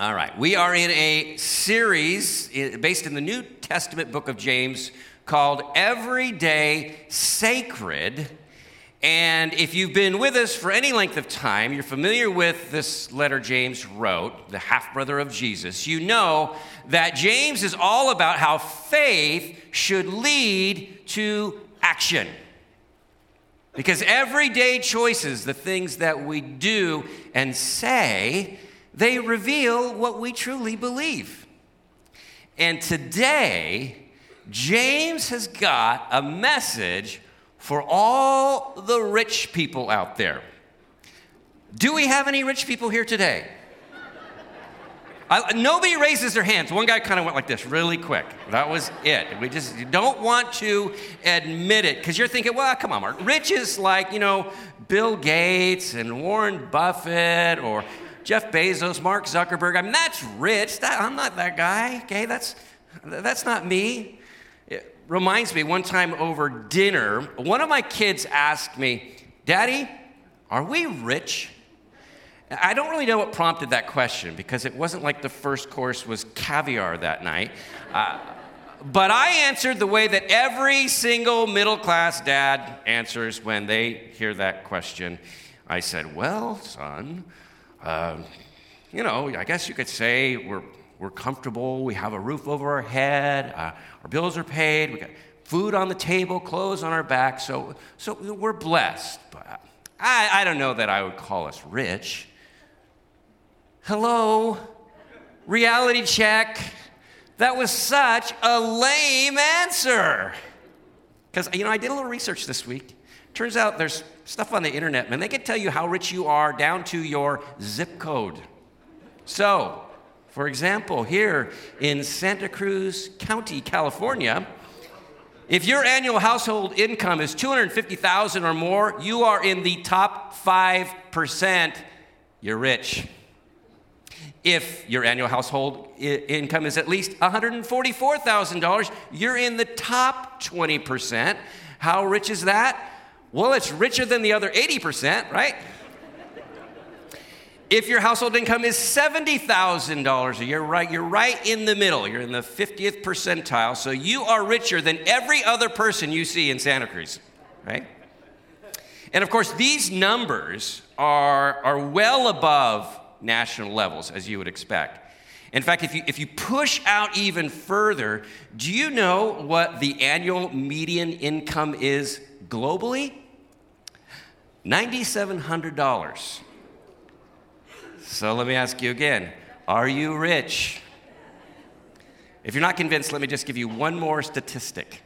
All right, we are in a series based in the New Testament book of James called Everyday Sacred. And if you've been with us for any length of time, you're familiar with this letter James wrote, the half brother of Jesus. You know that James is all about how faith should lead to action. Because everyday choices, the things that we do and say, they reveal what we truly believe. And today, James has got a message for all the rich people out there. Do we have any rich people here today? I, nobody raises their hands. One guy kind of went like this really quick. That was it. We just don't want to admit it because you're thinking, well, come on, Mark. Rich is like, you know, Bill Gates and Warren Buffett or Jeff Bezos, Mark Zuckerberg. I mean, that's rich. That, I'm not that guy, okay? That's, that's not me. It reminds me one time over dinner, one of my kids asked me, Daddy, are we rich? I don't really know what prompted that question because it wasn't like the first course was caviar that night. Uh, but I answered the way that every single middle class dad answers when they hear that question. I said, Well, son, uh, you know, I guess you could say we're, we're comfortable, we have a roof over our head, uh, our bills are paid, we got food on the table, clothes on our back, so, so we're blessed. But I, I don't know that I would call us rich. Hello? Reality check. That was such a lame answer. Because, you know, I did a little research this week. Turns out there's stuff on the internet, man. They can tell you how rich you are down to your zip code. So, for example, here in Santa Cruz County, California, if your annual household income is 250,000 or more, you are in the top 5%. You're rich. If your annual household I- income is at least $144,000, you're in the top 20%. How rich is that? Well, it's richer than the other 80%, right? If your household income is $70,000 a year, right, you're right in the middle. You're in the 50th percentile. So you are richer than every other person you see in Santa Cruz, right? And of course, these numbers are, are well above national levels, as you would expect. In fact, if you, if you push out even further, do you know what the annual median income is globally? $9,700. So let me ask you again Are you rich? If you're not convinced, let me just give you one more statistic.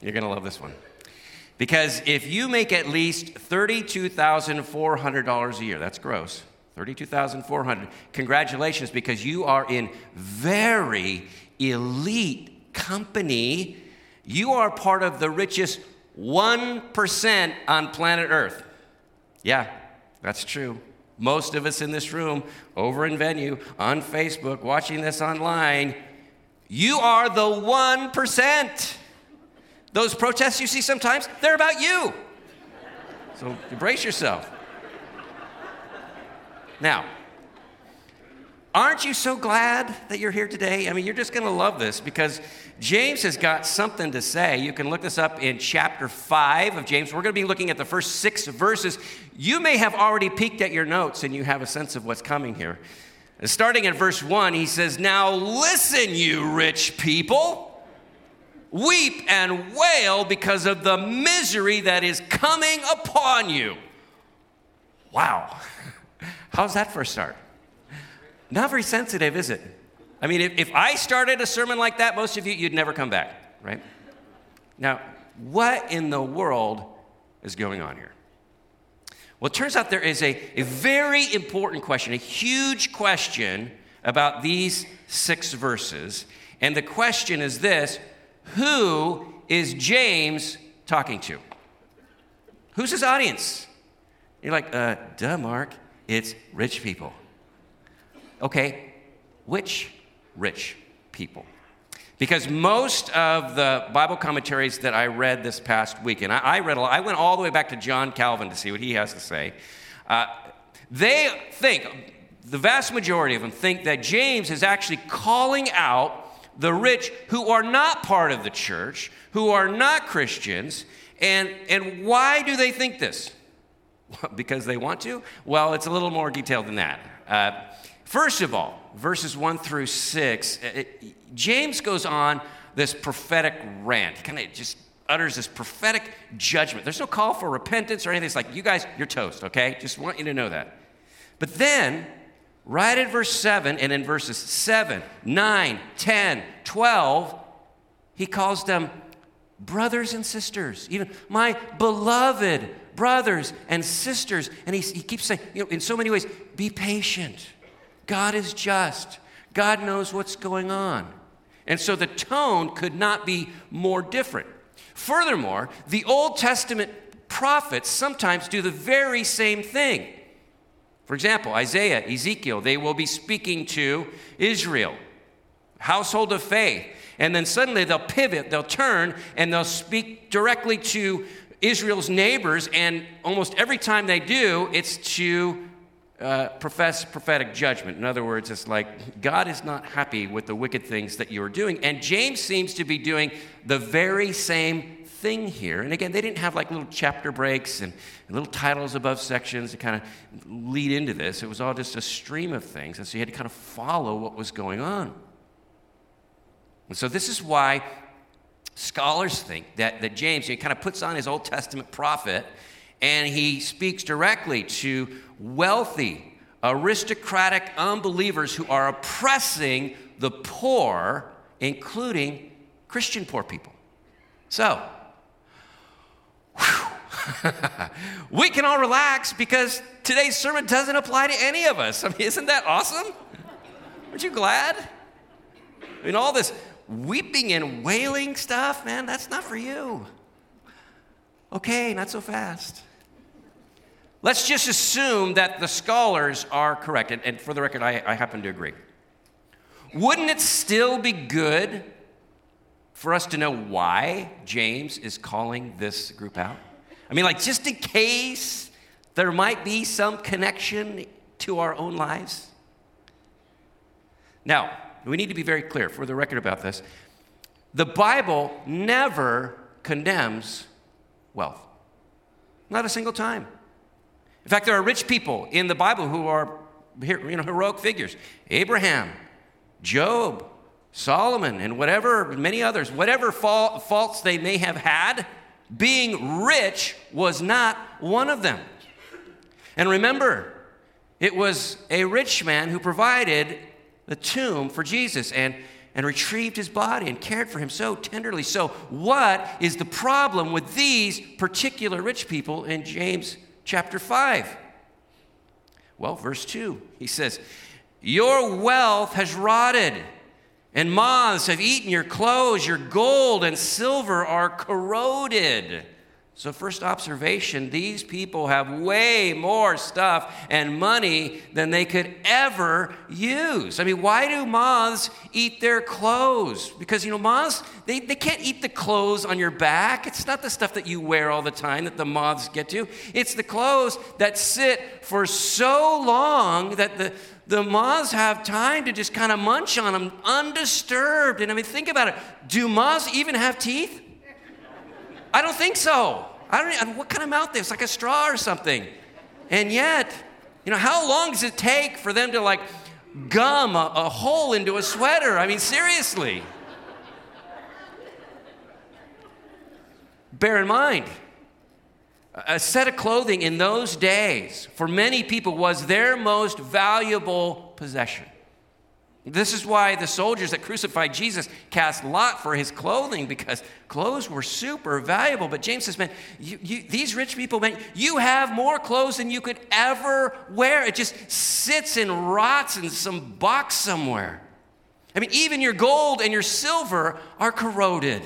You're going to love this one. Because if you make at least $32,400 a year, that's gross, 32,400. Congratulations because you are in very elite company. You are part of the richest 1% on planet Earth. Yeah, that's true. Most of us in this room, over in venue, on Facebook, watching this online, you are the 1%. Those protests you see sometimes, they're about you. So brace yourself. Now, aren't you so glad that you're here today? I mean, you're just going to love this because James has got something to say. You can look this up in chapter 5 of James. We're going to be looking at the first six verses. You may have already peeked at your notes and you have a sense of what's coming here. Starting at verse 1, he says, Now listen, you rich people. Weep and wail because of the misery that is coming upon you. Wow. How's that for a start? Not very sensitive, is it? I mean, if, if I started a sermon like that, most of you, you'd never come back, right? Now, what in the world is going on here? Well, it turns out there is a, a very important question, a huge question about these six verses. And the question is this Who is James talking to? Who's his audience? You're like, uh, duh, Mark. It's rich people. Okay, which rich people? Because most of the Bible commentaries that I read this past week, and I, I read, I went all the way back to John Calvin to see what he has to say. Uh, they think the vast majority of them think that James is actually calling out the rich who are not part of the church, who are not Christians. And, and why do they think this? because they want to? Well, it's a little more detailed than that. Uh, first of all, verses 1 through 6, uh, it, James goes on this prophetic rant. He kind of just utters this prophetic judgment. There's no call for repentance or anything. It's like, you guys, you're toast, okay? Just want you to know that. But then, right at verse 7 and in verses 7, 9, 10, 12, he calls them brothers and sisters, even my beloved brothers and sisters. And he, he keeps saying, you know, in so many ways, be patient. God is just. God knows what's going on. And so the tone could not be more different. Furthermore, the Old Testament prophets sometimes do the very same thing. For example, Isaiah, Ezekiel, they will be speaking to Israel, household of faith. And then suddenly they'll pivot, they'll turn, and they'll speak directly to Israel's neighbors. And almost every time they do, it's to uh, profess prophetic judgment. In other words, it's like God is not happy with the wicked things that you're doing. And James seems to be doing the very same thing here. And again, they didn't have like little chapter breaks and, and little titles above sections to kind of lead into this. It was all just a stream of things. And so you had to kind of follow what was going on. And so this is why scholars think that, that James he kind of puts on his Old Testament prophet and he speaks directly to wealthy, aristocratic unbelievers who are oppressing the poor, including Christian poor people. So, we can all relax because today's sermon doesn't apply to any of us. I mean, isn't that awesome? Aren't you glad? I mean, all this weeping and wailing stuff, man, that's not for you. Okay, not so fast. Let's just assume that the scholars are correct. And, for the record, I, I happen to agree. Wouldn't it still be good for us to know why James is calling this group out? I mean, like, just in case there might be some connection to our own lives. Now, we need to be very clear for the record about this. The Bible never condemns wealth, not a single time. In fact, there are rich people in the Bible who are you know, heroic figures Abraham, Job, Solomon, and whatever, many others, whatever faults they may have had, being rich was not one of them. And remember, it was a rich man who provided the tomb for Jesus and, and retrieved his body and cared for him so tenderly. So, what is the problem with these particular rich people in James chapter 5? Well, verse 2, he says, Your wealth has rotted, and moths have eaten your clothes, your gold and silver are corroded. So, first observation these people have way more stuff and money than they could ever use. I mean, why do moths eat their clothes? Because, you know, moths, they, they can't eat the clothes on your back. It's not the stuff that you wear all the time that the moths get to, it's the clothes that sit for so long that the the moths have time to just kind of munch on them undisturbed. And I mean, think about it. Do moths even have teeth? I don't think so. I don't know what kind of mouth. It's like a straw or something. And yet, you know, how long does it take for them to like gum a, a hole into a sweater? I mean, seriously. Bear in mind, a set of clothing in those days for many people was their most valuable possession. This is why the soldiers that crucified Jesus cast lot for his clothing because clothes were super valuable. But James says, man, you, you, these rich people, man, you have more clothes than you could ever wear. It just sits and rots in some box somewhere. I mean, even your gold and your silver are corroded.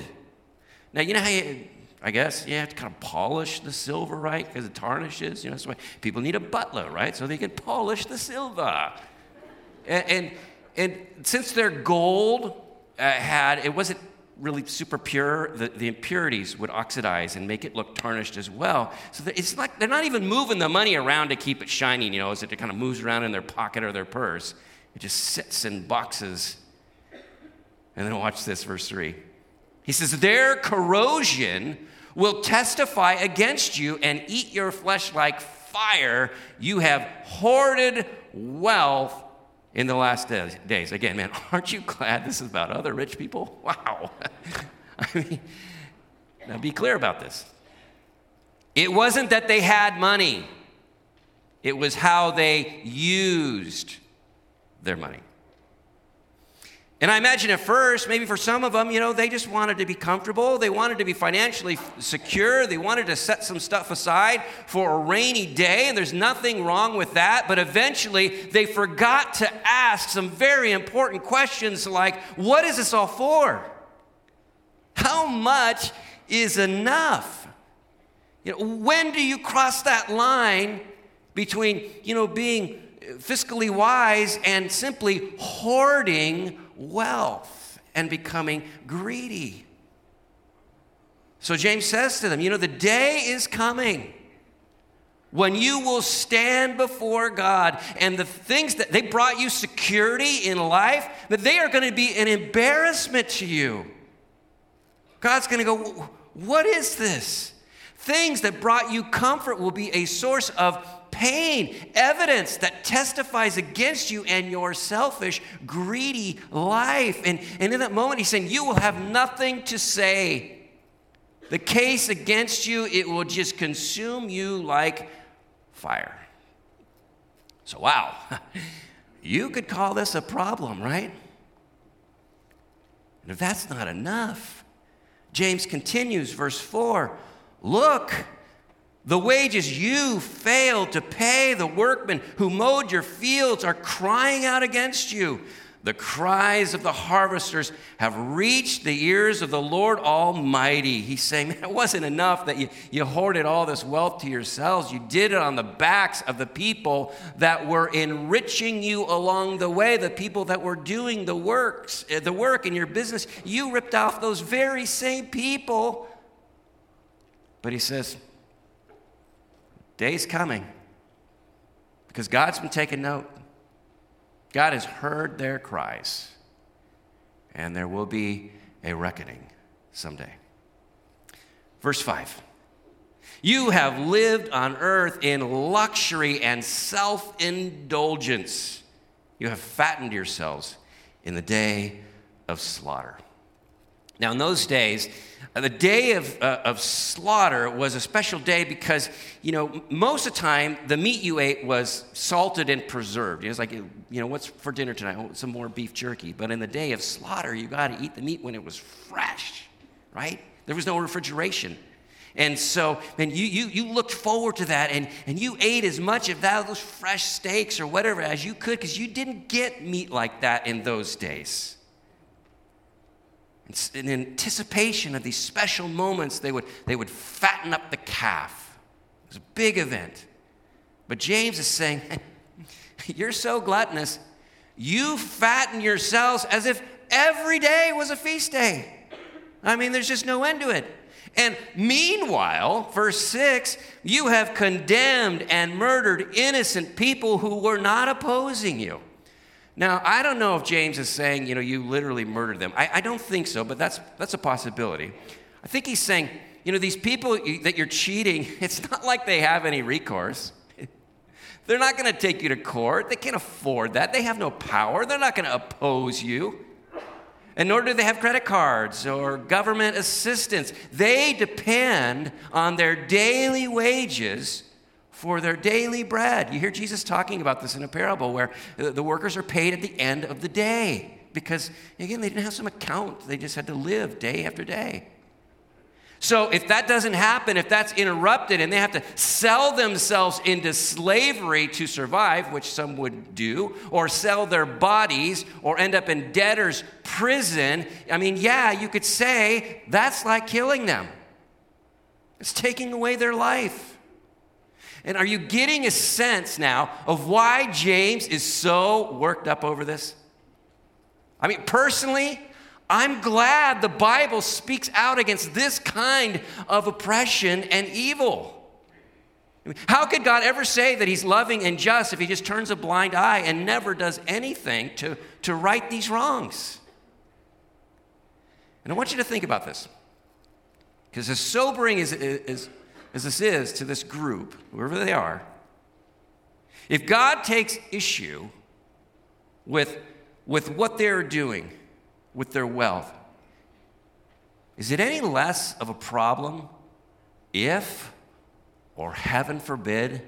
Now, you know how you, I guess you have to kind of polish the silver, right? Because it tarnishes. You know, that's why people need a butler, right? So they can polish the silver. and, and and since their gold uh, had, it wasn't really super pure, the, the impurities would oxidize and make it look tarnished as well. So it's like they're not even moving the money around to keep it shining, you know, as it kind of moves around in their pocket or their purse. It just sits in boxes. And then watch this, verse 3. He says, Their corrosion will testify against you and eat your flesh like fire. You have hoarded wealth in the last days. Again, man, aren't you glad this is about other rich people? Wow. I mean, now be clear about this. It wasn't that they had money, it was how they used their money. And I imagine at first, maybe for some of them, you know, they just wanted to be comfortable. They wanted to be financially secure. They wanted to set some stuff aside for a rainy day, and there's nothing wrong with that. But eventually, they forgot to ask some very important questions like, what is this all for? How much is enough? You know, when do you cross that line between, you know, being fiscally wise and simply hoarding wealth and becoming greedy. So James says to them, You know, the day is coming when you will stand before God and the things that they brought you security in life, that they are going to be an embarrassment to you. God's going to go, What is this? Things that brought you comfort will be a source of pain, evidence that testifies against you and your selfish, greedy life. And, and in that moment, he's saying, You will have nothing to say. The case against you, it will just consume you like fire. So, wow, you could call this a problem, right? And if that's not enough, James continues, verse 4 Look, the wages you failed to pay the workmen who mowed your fields are crying out against you. The cries of the harvesters have reached the ears of the Lord Almighty. He's saying, it wasn't enough that you, you hoarded all this wealth to yourselves. You did it on the backs of the people that were enriching you along the way, the people that were doing the works, eh, the work in your business. You ripped off those very same people. But he says, Day's coming because God's been taking note. God has heard their cries, and there will be a reckoning someday. Verse 5 You have lived on earth in luxury and self indulgence. You have fattened yourselves in the day of slaughter. Now, in those days, uh, the day of, uh, of slaughter was a special day because, you know, most of the time the meat you ate was salted and preserved. It was like, you know, what's for dinner tonight? Oh, some more beef jerky. But in the day of slaughter, you got to eat the meat when it was fresh, right? There was no refrigeration. And so, man, you, you, you looked forward to that and, and you ate as much of that, those fresh steaks or whatever as you could because you didn't get meat like that in those days. In anticipation of these special moments, they would, they would fatten up the calf. It was a big event. But James is saying, You're so gluttonous, you fatten yourselves as if every day was a feast day. I mean, there's just no end to it. And meanwhile, verse 6, you have condemned and murdered innocent people who were not opposing you. Now, I don't know if James is saying, you know, you literally murdered them. I, I don't think so, but that's, that's a possibility. I think he's saying, you know, these people that you're cheating, it's not like they have any recourse. They're not going to take you to court. They can't afford that. They have no power. They're not going to oppose you. And nor do they have credit cards or government assistance. They depend on their daily wages for their daily bread. You hear Jesus talking about this in a parable where the workers are paid at the end of the day because, again, they didn't have some account, they just had to live day after day. So, if that doesn't happen, if that's interrupted and they have to sell themselves into slavery to survive, which some would do, or sell their bodies, or end up in debtor's prison, I mean, yeah, you could say that's like killing them. It's taking away their life. And are you getting a sense now of why James is so worked up over this? I mean, personally, I'm glad the Bible speaks out against this kind of oppression and evil. How could God ever say that He's loving and just if He just turns a blind eye and never does anything to, to right these wrongs? And I want you to think about this. Because as sobering as, as, as this is to this group, whoever they are, if God takes issue with, with what they're doing with their wealth, is it any less of a problem if or heaven forbid,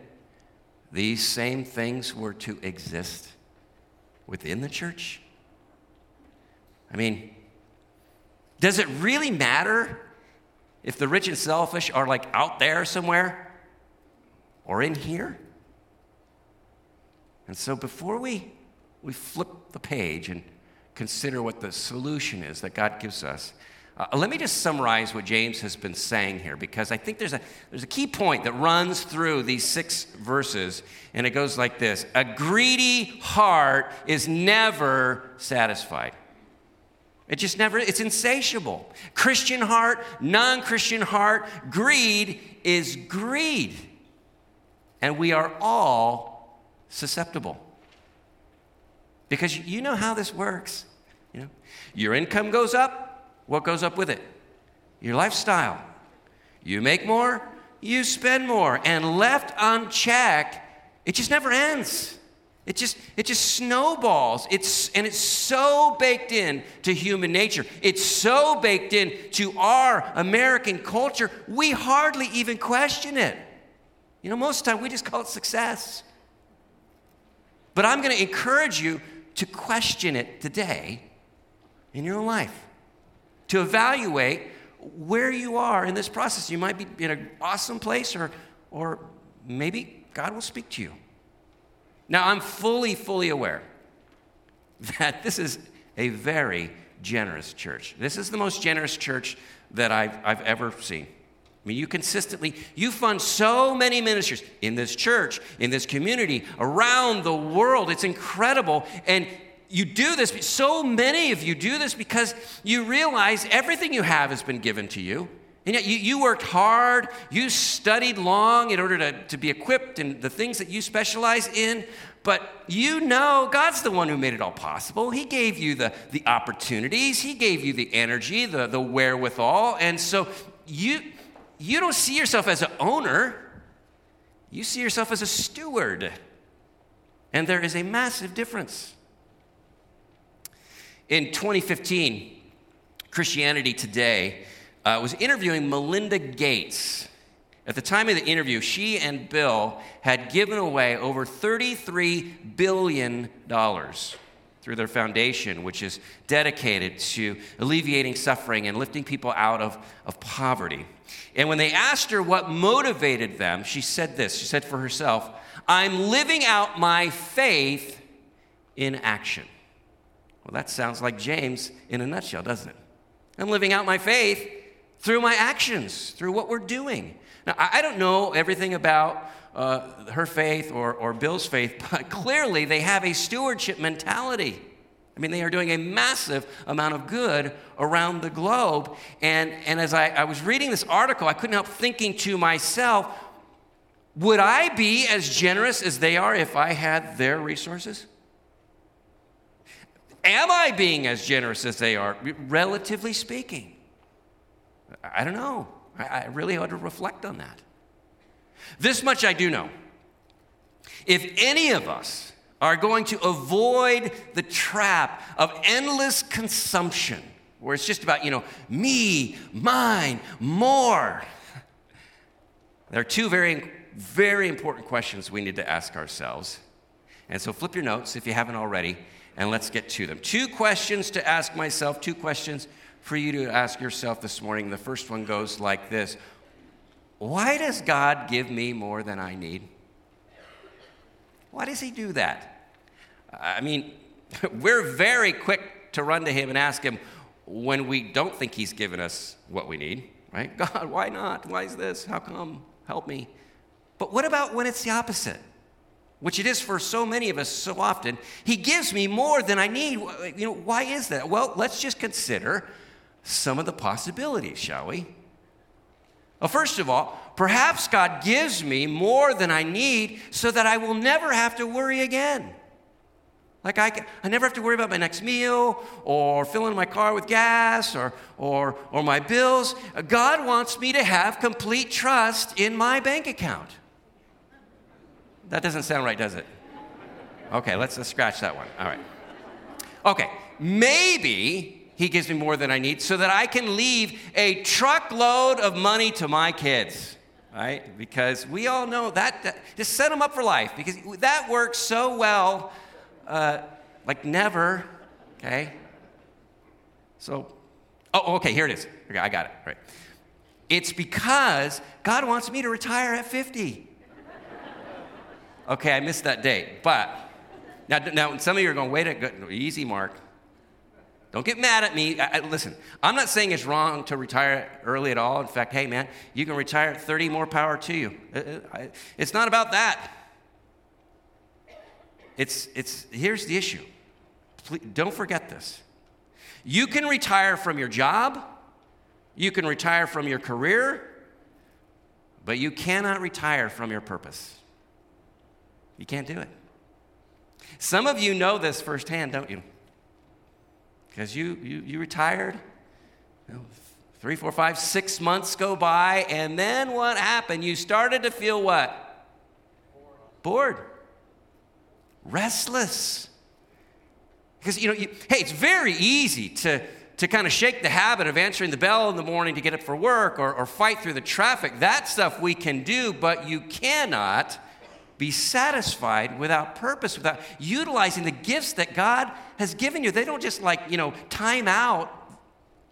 these same things were to exist within the church? I mean, does it really matter if the rich and selfish are like out there somewhere or in here? And so before we, we flip the page and consider what the solution is that God gives us, uh, let me just summarize what James has been saying here because I think there's a, there's a key point that runs through these six verses, and it goes like this A greedy heart is never satisfied. It just never, it's insatiable. Christian heart, non Christian heart, greed is greed. And we are all susceptible. Because you know how this works. You know, your income goes up, what goes up with it? Your lifestyle. You make more, you spend more. And left unchecked, it just never ends. It just, it just snowballs. It's, and it's so baked in to human nature. It's so baked in to our American culture, we hardly even question it. You know, most of the time we just call it success. But I'm going to encourage you to question it today in your own life to evaluate where you are in this process. You might be in an awesome place, or, or maybe God will speak to you. Now, I'm fully, fully aware that this is a very generous church. This is the most generous church that I've, I've ever seen. I mean, you consistently, you fund so many ministers in this church, in this community, around the world. It's incredible. And you do this, so many of you do this because you realize everything you have has been given to you. And yet you, you worked hard, you studied long in order to, to be equipped in the things that you specialize in. But you know God's the one who made it all possible. He gave you the, the opportunities, He gave you the energy, the, the wherewithal. And so you, you don't see yourself as an owner, you see yourself as a steward. And there is a massive difference. In 2015, Christianity Today uh, was interviewing Melinda Gates. At the time of the interview, she and Bill had given away over $33 billion through their foundation, which is dedicated to alleviating suffering and lifting people out of, of poverty. And when they asked her what motivated them, she said this She said for herself, I'm living out my faith in action. Well, that sounds like James in a nutshell, doesn't it? I'm living out my faith through my actions, through what we're doing. Now, I don't know everything about uh, her faith or, or Bill's faith, but clearly they have a stewardship mentality. I mean, they are doing a massive amount of good around the globe. And, and as I, I was reading this article, I couldn't help thinking to myself, would I be as generous as they are if I had their resources? Am I being as generous as they are, relatively speaking? I don't know. I, really ought to reflect on that. This much I do know. If any of us are going to avoid the trap of endless consumption, where it's just about, you know, me, mine, more, there are two very, very important questions we need to ask ourselves. And so flip your notes if you haven't already and let's get to them. Two questions to ask myself, two questions for you to ask yourself this morning. The first one goes like this Why does God give me more than I need? Why does He do that? I mean, we're very quick to run to Him and ask Him when we don't think He's given us what we need, right? God, why not? Why is this? How come? Help me. But what about when it's the opposite? which it is for so many of us so often, He gives me more than I need. You know, why is that? Well, let's just consider some of the possibilities, shall we? Well, first of all, perhaps God gives me more than I need so that I will never have to worry again. Like I, I never have to worry about my next meal or filling my car with gas or, or, or my bills. God wants me to have complete trust in my bank account. That doesn't sound right, does it? Okay, let's, let's scratch that one. All right. Okay, maybe he gives me more than I need so that I can leave a truckload of money to my kids, right? Because we all know that, that just set them up for life because that works so well, uh, like never, okay? So, oh, okay, here it is. Okay, I got it. Right. It's because God wants me to retire at 50. Okay, I missed that date. But now, now some of you are going, wait a good, easy, Mark. Don't get mad at me. I, I, listen, I'm not saying it's wrong to retire early at all. In fact, hey, man, you can retire at 30, more power to you. Uh, uh, it's not about that. It's, it's, here's the issue. Please, don't forget this. You can retire from your job, you can retire from your career, but you cannot retire from your purpose. You can't do it. Some of you know this firsthand, don't you? Because you, you, you retired, you know, three, four, five, six months go by, and then what happened? You started to feel what? Bored. Restless. Because, you know, you, hey, it's very easy to, to kind of shake the habit of answering the bell in the morning to get up for work or, or fight through the traffic. That stuff we can do, but you cannot be satisfied without purpose, without utilizing the gifts that God has given you. They don't just like, you know, time out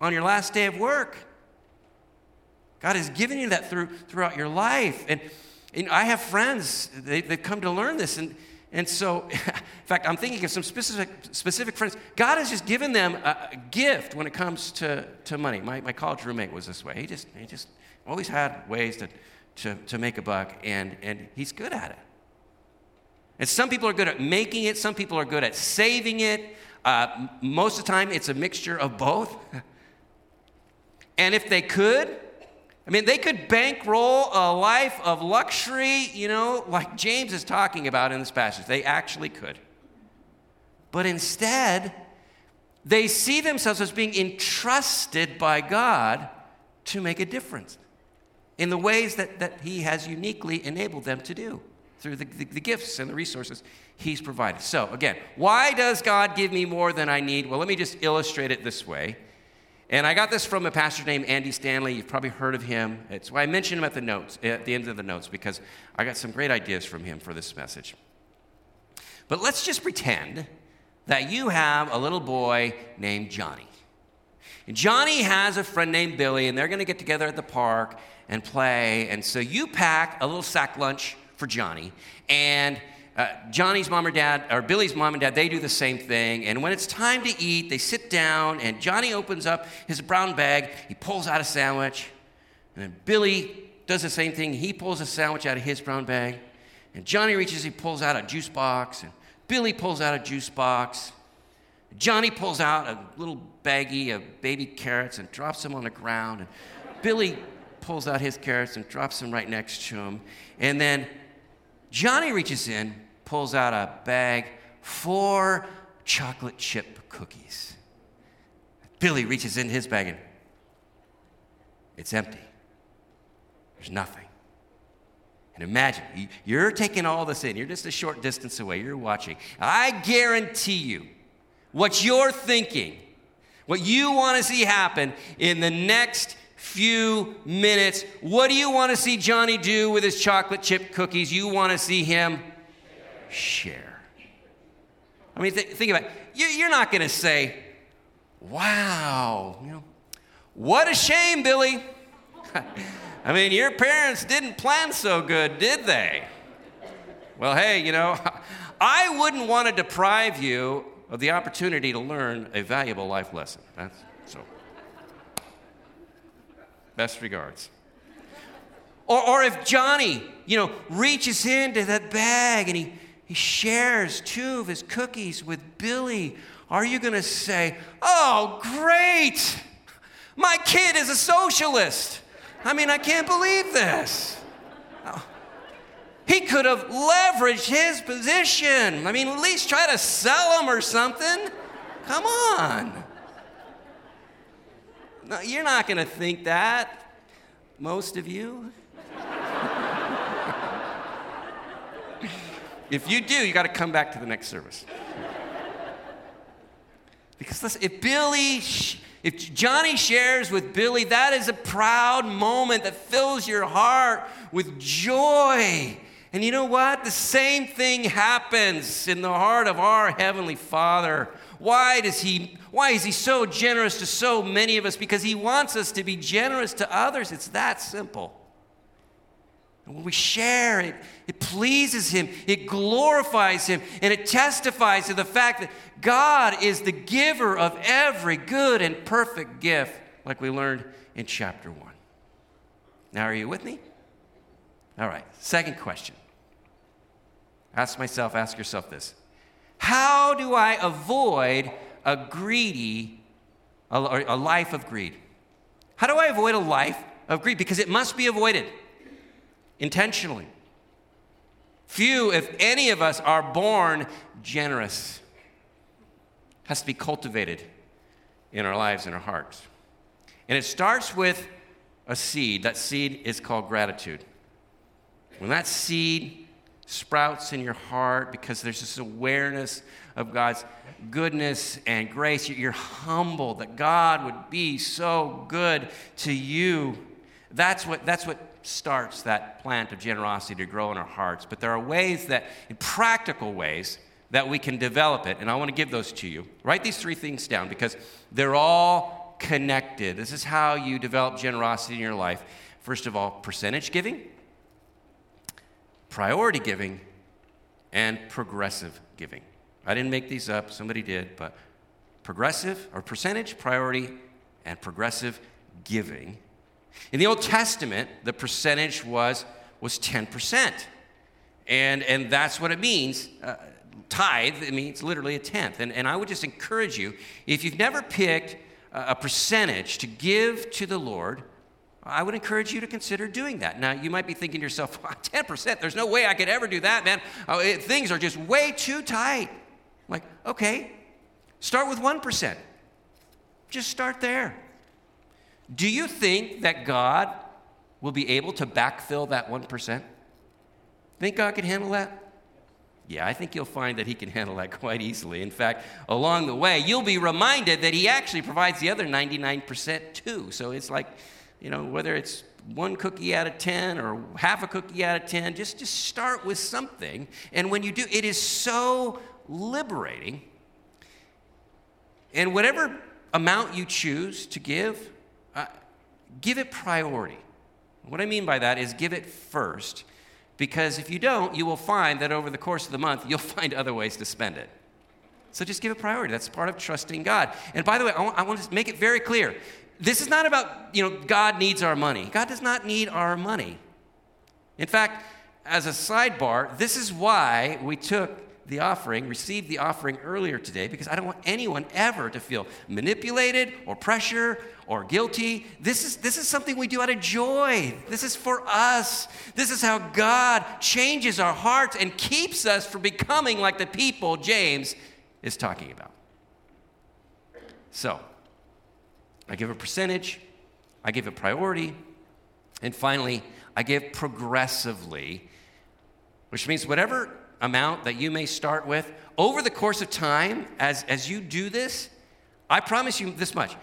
on your last day of work. God has given you that through, throughout your life. And, and I have friends, they, they've come to learn this. And, and so, in fact, I'm thinking of some specific, specific friends. God has just given them a, gift when it comes to, to money. My, my college roommate was this way. He just, he just always had ways to, to, to make a buck, and, and he's good at it. And some people are good at making it, some people are good at saving it. Uh, most of the time, it's a mixture of both. and if they could, I mean, they could bankroll a life of luxury, you know, like James is talking about in this passage. They actually could. But instead, they see themselves as being entrusted by God to make a difference in the ways that, that He has uniquely enabled them to do through the, the, the, gifts and the resources He's provided. So, again, why does God give me more than I need? Well, let me just illustrate it this way. And I got this from a pastor named Andy Stanley. You've probably heard of him. It's why I mentioned him at the notes, at the end of the notes, because I got some great ideas from him for this message. But let's just pretend that you have a little boy named Johnny. And Johnny has a friend named Billy, and they're going to get together at the park and play. And so you pack a little sack lunch for Johnny. And uh, Johnny's mom or dad, or Billy's mom and dad, they do the same thing. And when it's time to eat, they sit down, and Johnny opens up his brown bag. He pulls out a sandwich. And then Billy does the same thing. He pulls a sandwich out of his brown bag. And Johnny reaches, he pulls out a juice box. And Billy pulls out a juice box. Johnny pulls out a little baggie of baby carrots and drops them on the ground. And Billy pulls out his carrots and drops them right next to him. And then Johnny reaches in, pulls out a bag, four chocolate chip cookies. Billy reaches in his bag and it's empty. There's nothing. And imagine, you're taking all this in. You're just a short distance away. You're watching. I guarantee you, what you're thinking, what you want to see happen in the next few minutes. What do you want to see Johnny do with his chocolate chip cookies? You want to see him share. I mean, th- think about it. You're not going to say, wow, you know, what a shame, Billy. I mean, your parents didn't plan so good, did they? Well, hey, you know, I wouldn't want to deprive you of the opportunity to learn a valuable life lesson. That's. Best regards. Or, or if Johnny, you know, reaches into that bag and he, he shares two of his cookies with Billy, are you going to say, Oh, great! My kid is a socialist. I mean, I can't believe this. Oh. He could have leveraged his position. I mean, at least try to sell him or something. Come on. No, you're not going to think that, most of you. if you do, you got to come back to the next service. Because listen, if Billy, if Johnny shares with Billy, that is a proud moment that fills your heart with joy. And you know what? The same thing happens in the heart of our Heavenly Father. Why does He why is He so generous to so many of us? Because He wants us to be generous to others. It's that simple. And when we share it, it pleases Him, it glorifies Him, and it testifies to the fact that God is the giver of every good and perfect gift, like we learned in chapter 1. Now, are you with me? All right, second question. Ask myself, ask yourself this How do I avoid a greedy, a, a life of greed? How do I avoid a life of greed? Because it must be avoided intentionally. Few, if any of us, are born generous. It has to be cultivated in our lives and our hearts. And it starts with a seed. That seed is called gratitude. When that seed sprouts in your heart because there's this awareness of God's goodness and grace, you're humble that God would be so good to you. That's what, that's what starts that plant of generosity to grow in our hearts. But there are ways that, in practical ways, that we can develop it. And I want to give those to you. Write these three things down because they're all connected. This is how you develop generosity in your life. First of all, percentage giving, priority giving, and progressive giving. I didn't make these up, somebody did, but progressive or percentage, priority, and progressive giving in the Old Testament, the percentage was, was 10%. And, and that's what it means. Uh, tithe, it means literally a tenth. And, and I would just encourage you, if you've never picked a percentage to give to the Lord, I would encourage you to consider doing that. Now, you might be thinking to yourself, 10%, there's no way I could ever do that, man. Oh, it, things are just way too tight. I'm like, okay, start with 1%. Just start there. Do you think that God will be able to backfill that 1%? Think God can handle that? Yeah, I think you'll find that He can handle that quite easily. In fact, along the way, you'll be reminded that He actually provides the other 99% too. So it's like, you know, whether it's one cookie out of 10 or half a cookie out of 10, just, just start with something. And when you do, it is so liberating. And whatever amount you choose to give, uh, give it priority. What I mean by that is give it first, because if you don't, you will find that over the course of the month, you'll find other ways to spend it. So just give it priority. That's part of trusting God. And by the way, I want, I want to make it very clear. This is not about, you know, God needs our money. God does not need our money. In fact, as a sidebar, this is why we took the offering, received the offering earlier today, because I don't want anyone ever to feel manipulated or pressure or guilty. This is, this is something we do out of joy. This is for us. This is how God changes our hearts and keeps us from becoming like the people James is talking about. So, I give a percentage, I give a priority, and finally, I give progressively, which means whatever amount that you may start with, over the course of time, as, as you do this, I promise you this much.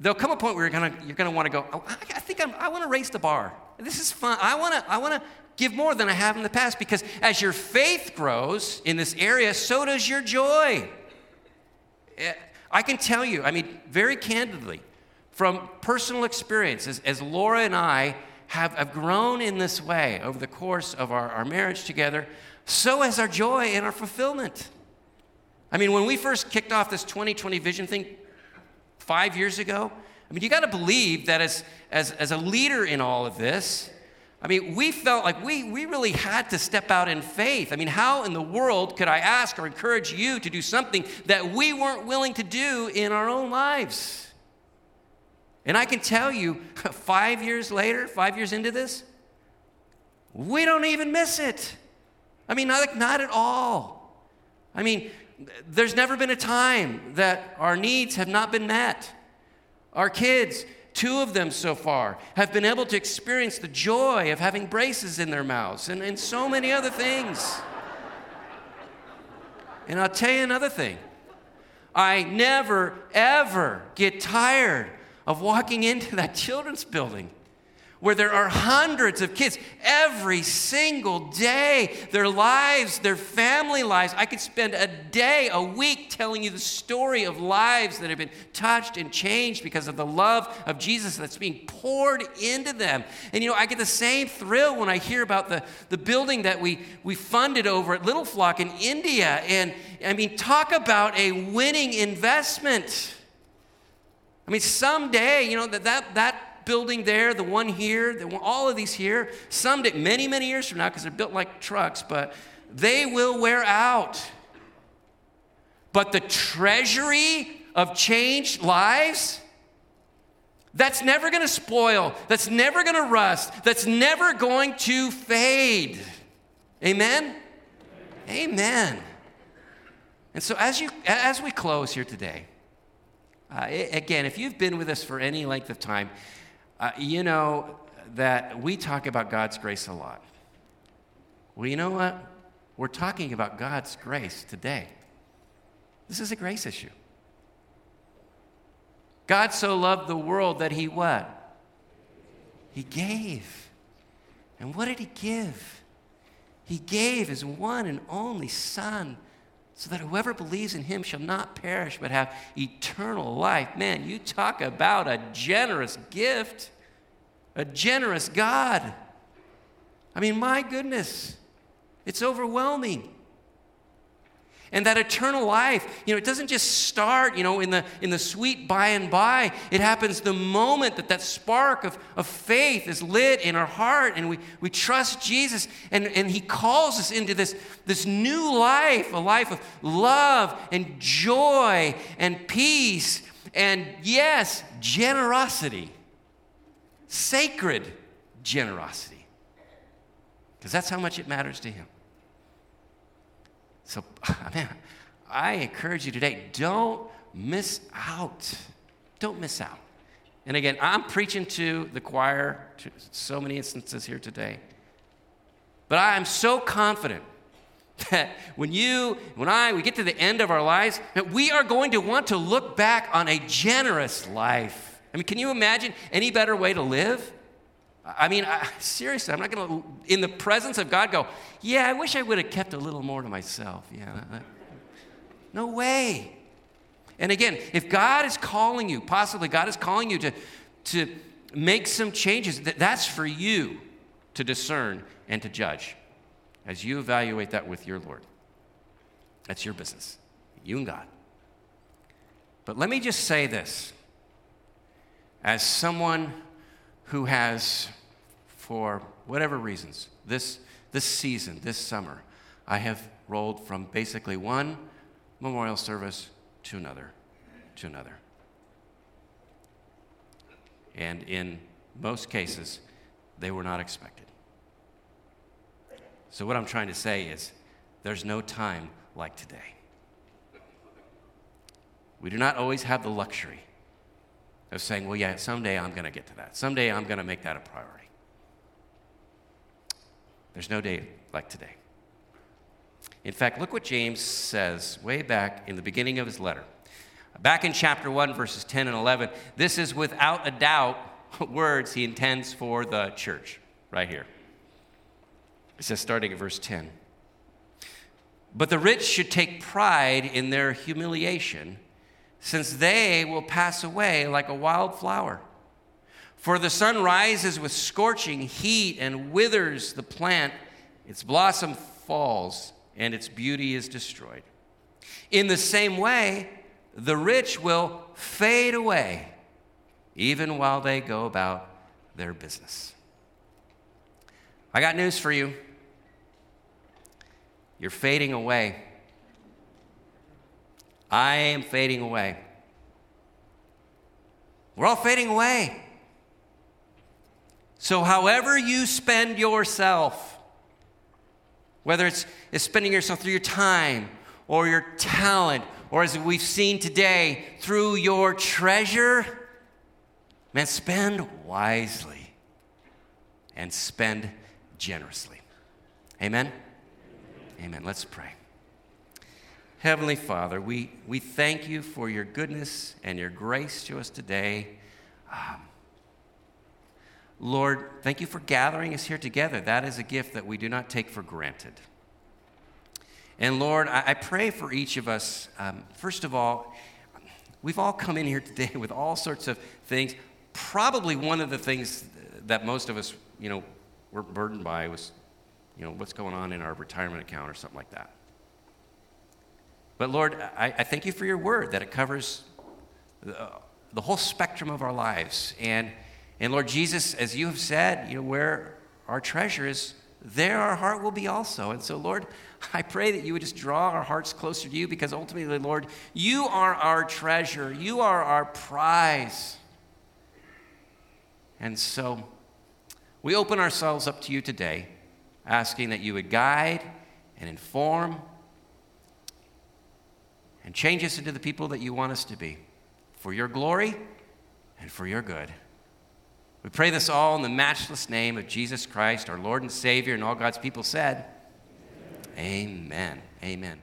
There'll come a point where you're gonna, you're gonna wanna go, oh, I, I think I'm, I wanna raise the bar. This is fun. I wanna, I wanna give more than I have in the past because as your faith grows in this area, so does your joy. Eh, I can tell you, I mean, very candidly, from personal experiences, as, Laura and I have, have grown in this way over the course of our, our marriage together, so has our joy and our fulfillment. I mean, when we first kicked off this 2020 vision thing five years ago, I mean, you got to believe that as, as, as a leader in all of this, I mean, we felt like we, we really had to step out in faith. I mean, how in the world could I ask or encourage you to do something that we weren't willing to do in our own lives? And I can tell you, five years later, five years into this, we don't even miss it. I mean, not, not at all. I mean, there's never been a time that our needs have not been met. Our kids, two of them so far, have been able to experience the joy of having braces in their mouths and, and so many other things. And I'll tell you another thing I never, ever get tired of walking into that children's building where there are hundreds of kids every single day, their lives, their family lives. I could spend a day, a week telling you the story of lives that have been touched and changed because of the love of Jesus that's being poured into them. And you know, I get the same thrill when I hear about the, the building that we, we funded over at Little Flock in India. And I mean, talk about a winning investment. I mean, someday, you know, that, that, that building there, the one here, the, all of these here, someday, many, many years from now, because they're built like trucks, but they will wear out. But the treasury of changed lives, that's never going to spoil, that's never going to rust, that's never going to fade. Amen? Amen. And so as you as we close here today, uh, again, if you've been with us for any length of time, uh, you know that we talk about God's grace a lot. Well, you know what? We're talking about God's grace today. This is a grace issue. God so loved the world that he what? He gave. And what did he give? He gave his one and only Son so that whoever believes in him shall not perish but have eternal life. Man, you talk about a generous gift, a generous God. I mean, my goodness, it's overwhelming. And that eternal life, you know, it doesn't just start, you know, in the, in the sweet by and by. It happens the moment that that spark of, of faith is lit in our heart and we, we trust Jesus and, and He calls us into this, this new life, a life of love and joy and peace and, yes, generosity, sacred generosity. Because that's how much it matters to Him. So, man, I encourage you today don't miss out. Don't miss out. And again, I'm preaching to the choir, to so many instances here today. But I am so confident that when you, when I, we get to the end of our lives, that we are going to want to look back on a generous life. I mean, can you imagine any better way to live? I mean, I, seriously, I'm not going to, in the presence of God, go, yeah, I wish I would have kept a little more to myself. Yeah. No way. And again, if God is calling you, possibly God is calling you to, to make some changes, that's for you to discern and to judge as you evaluate that with your Lord. That's your business, you and God. But let me just say this as someone who has, for whatever reasons, this, this season, this summer, I have rolled from basically one memorial service to another, to another. And in most cases, they were not expected. So, what I'm trying to say is there's no time like today. We do not always have the luxury of saying, well, yeah, someday I'm going to get to that. Someday I'm going to make that a priority. There's no day like today. In fact, look what James says way back in the beginning of his letter. Back in chapter 1, verses 10 and 11, this is without a doubt words he intends for the church, right here. It says, starting at verse 10. But the rich should take pride in their humiliation since they will pass away like a wild flower. For the sun rises with scorching heat and withers the plant, its blossom falls, and its beauty is destroyed. In the same way, the rich will fade away, even while they go about their business. I got news for you. You're fading away. I am fading away. We're all fading away. So, however you spend yourself, whether it's, it's spending yourself through your time or your talent, or as we've seen today, through your treasure, man, spend wisely and spend generously. Amen? Amen. Let's pray. Heavenly Father, we, we thank you for your goodness and your grace to us today. Um, Lord, thank you for gathering us here together. That is a gift that we do not take for granted. And Lord, I, I pray for each of us. Um, first of all, we've all come in here today with all sorts of things. Probably one of the things that most of us, you know, were burdened by was, you know, what's going on in our retirement account or something like that. But Lord, I, I thank you for your word that it covers the, the whole spectrum of our lives. And and Lord Jesus, as you have said, you know, where our treasure is, there our heart will be also. And so, Lord, I pray that you would just draw our hearts closer to you because ultimately, Lord, you are our treasure, you are our prize. And so, we open ourselves up to you today, asking that you would guide and inform and change us into the people that you want us to be for your glory and for your good. We pray this all in the matchless name of Jesus Christ, our Lord and Savior, and all God's people said, Amen. Amen.